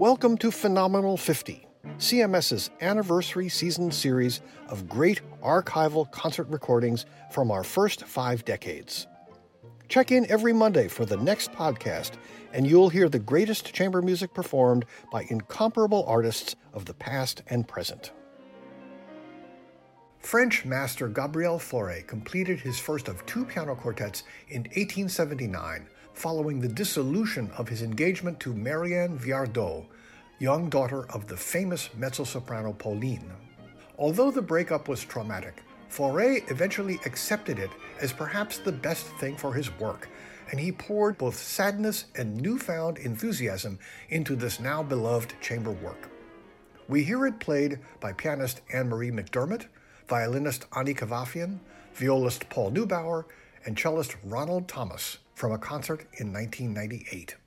Welcome to Phenomenal 50, CMS's anniversary season series of great archival concert recordings from our first five decades. Check in every Monday for the next podcast, and you'll hear the greatest chamber music performed by incomparable artists of the past and present. French master Gabriel Fauré completed his first of two piano quartets in 1879 following the dissolution of his engagement to Marianne Viardot, young daughter of the famous mezzo-soprano Pauline. Although the breakup was traumatic, Fauré eventually accepted it as perhaps the best thing for his work, and he poured both sadness and newfound enthusiasm into this now beloved chamber work. We hear it played by pianist Anne Marie McDermott, violinist Ani Kavafian, violist Paul Neubauer, and cellist Ronald Thomas from a concert in 1998.